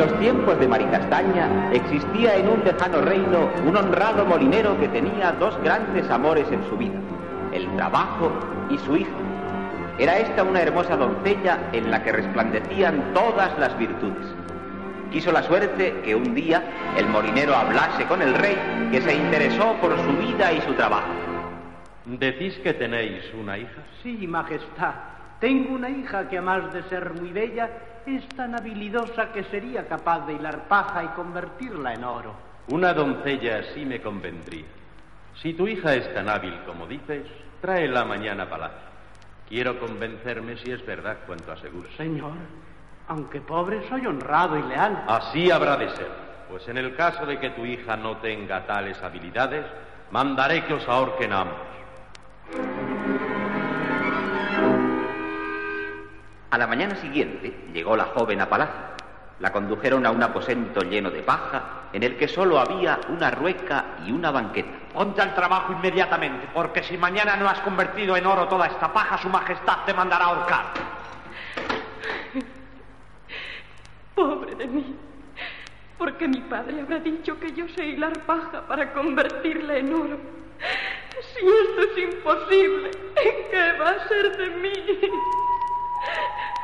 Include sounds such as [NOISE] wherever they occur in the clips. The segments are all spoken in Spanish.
los tiempos de Maricastaña existía en un lejano reino un honrado molinero que tenía dos grandes amores en su vida, el trabajo y su hija. Era esta una hermosa doncella en la que resplandecían todas las virtudes. Quiso la suerte que un día el molinero hablase con el rey que se interesó por su vida y su trabajo. ¿Decís que tenéis una hija? Sí, Majestad. Tengo una hija que, además de ser muy bella, es tan habilidosa que sería capaz de hilar paja y convertirla en oro. Una doncella así me convendría. Si tu hija es tan hábil como dices, tráela mañana a palacio. Quiero convencerme si es verdad cuanto aseguro. Señor, aunque pobre, soy honrado y leal. Así habrá de ser, pues en el caso de que tu hija no tenga tales habilidades, mandaré que os ahorquen a ambos. A la mañana siguiente llegó la joven a palacio. La condujeron a un aposento lleno de paja, en el que solo había una rueca y una banqueta. Ponte al trabajo inmediatamente, porque si mañana no has convertido en oro toda esta paja, su majestad te mandará a ahorcar. Pobre de mí, porque mi padre habrá dicho que yo sé hilar paja para convertirla en oro. Si esto es imposible, ¿qué va a ser de mí?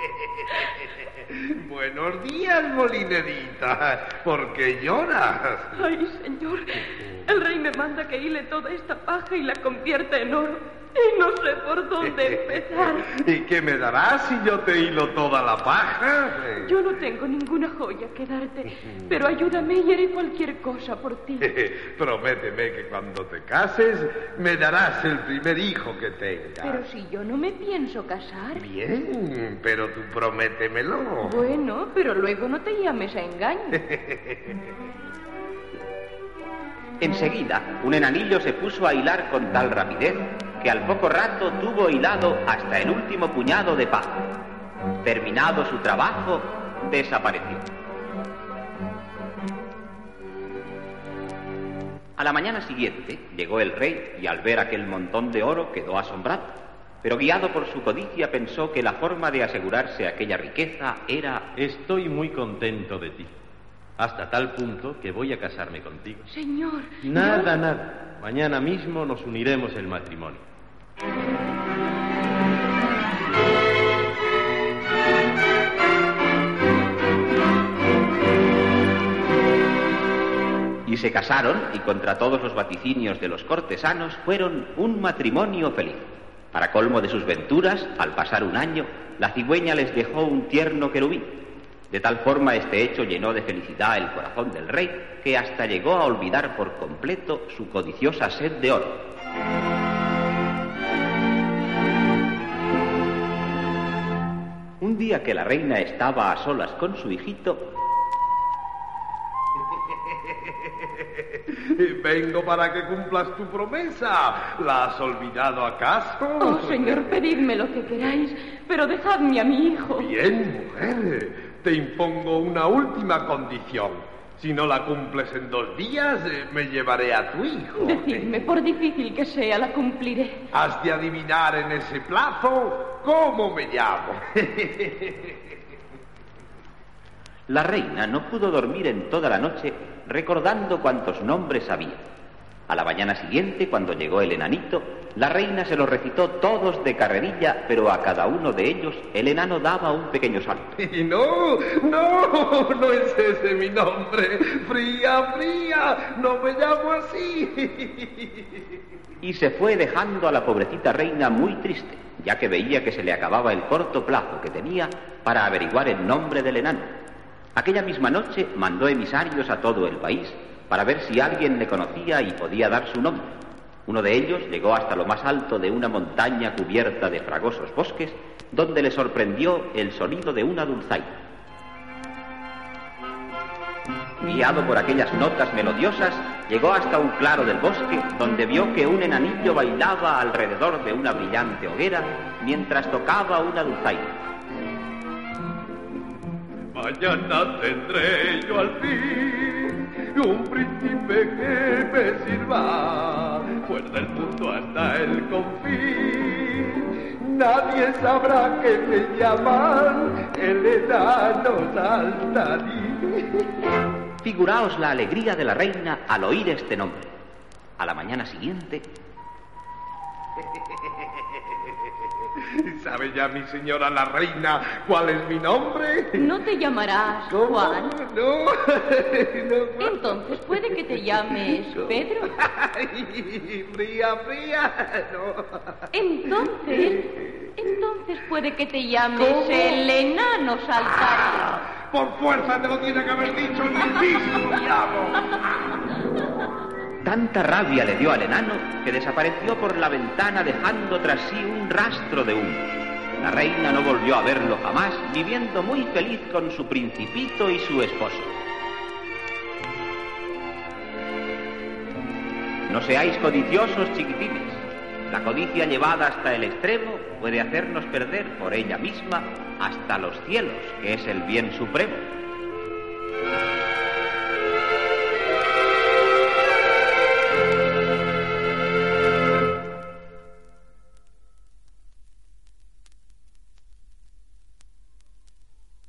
[LAUGHS] Buenos días, molinerita. ¿Por qué lloras? Ay, señor, el rey me manda que hile toda esta paja y la convierta en oro. Y no sé por dónde empezar. [LAUGHS] ¿Y qué me darás si yo te hilo toda la paja? Yo no tengo ninguna joya que darte, pero ayúdame y haré cualquier cosa por ti. [LAUGHS] Prométeme que cuando te cases me darás el primer hijo que tengas. Pero si yo no me pienso casar. Bien, pero tú prométemelo. Bueno, pero luego no te llames a engaño. [LAUGHS] Enseguida, un enanillo se puso a hilar con tal rapidez que al poco rato tuvo hilado hasta el último puñado de paja. Terminado su trabajo, desapareció. A la mañana siguiente llegó el rey y al ver aquel montón de oro quedó asombrado. Pero guiado por su codicia pensó que la forma de asegurarse aquella riqueza era... Estoy muy contento de ti. Hasta tal punto que voy a casarme contigo. Señor. Nada, nada. Mañana mismo nos uniremos el matrimonio. Y se casaron y contra todos los vaticinios de los cortesanos fueron un matrimonio feliz. Para colmo de sus venturas, al pasar un año, la cigüeña les dejó un tierno querubín. De tal forma este hecho llenó de felicidad el corazón del rey, que hasta llegó a olvidar por completo su codiciosa sed de oro. Un día que la reina estaba a solas con su hijito, [LAUGHS] Vengo para que cumplas tu promesa. ¿La has olvidado acaso? Oh, señor, pedidme lo que queráis, pero dejadme a mi hijo. Bien, mujer. Te impongo una última condición. Si no la cumples en dos días, eh, me llevaré a tu hijo. Decidme, por difícil que sea, la cumpliré. Has de adivinar en ese plazo cómo me llamo. [LAUGHS] la reina no pudo dormir en toda la noche recordando cuántos nombres había. A la mañana siguiente, cuando llegó el enanito, la reina se los recitó todos de carrerilla, pero a cada uno de ellos el enano daba un pequeño salto. [LAUGHS] Y no, no, no es ese mi nombre. Fría, fría, no me llamo así. Y se fue dejando a la pobrecita reina muy triste, ya que veía que se le acababa el corto plazo que tenía para averiguar el nombre del enano. Aquella misma noche mandó emisarios a todo el país para ver si alguien le conocía y podía dar su nombre. Uno de ellos llegó hasta lo más alto de una montaña cubierta de fragosos bosques, donde le sorprendió el sonido de una dulzaina. Guiado por aquellas notas melodiosas, llegó hasta un claro del bosque, donde vio que un enanillo bailaba alrededor de una brillante hoguera mientras tocaba una dulzaina. Mañana tendré yo al fin un príncipe que me sirva fuera del mundo hasta el confín. nadie sabrá que me llaman el enano saltarín. Figuraos la alegría de la reina al oír este nombre. A la mañana siguiente, [LAUGHS] ¿Sabe ya mi señora la reina cuál es mi nombre? ¿No te llamarás ¿Cómo? Juan? No, [LAUGHS] no. Entonces puede que te llames Pedro. Ay, fría, fría. No. Entonces, entonces puede que te llames ¿Cómo? el enano saltarín. Por fuerza te lo tiene que haber dicho el mismísimo diablo. Tanta rabia le dio al enano que desapareció por la ventana dejando tras sí un rastro de humo. La reina no volvió a verlo jamás, viviendo muy feliz con su principito y su esposo. No seáis codiciosos, chiquitines. La codicia llevada hasta el extremo puede hacernos perder por ella misma hasta los cielos, que es el bien supremo.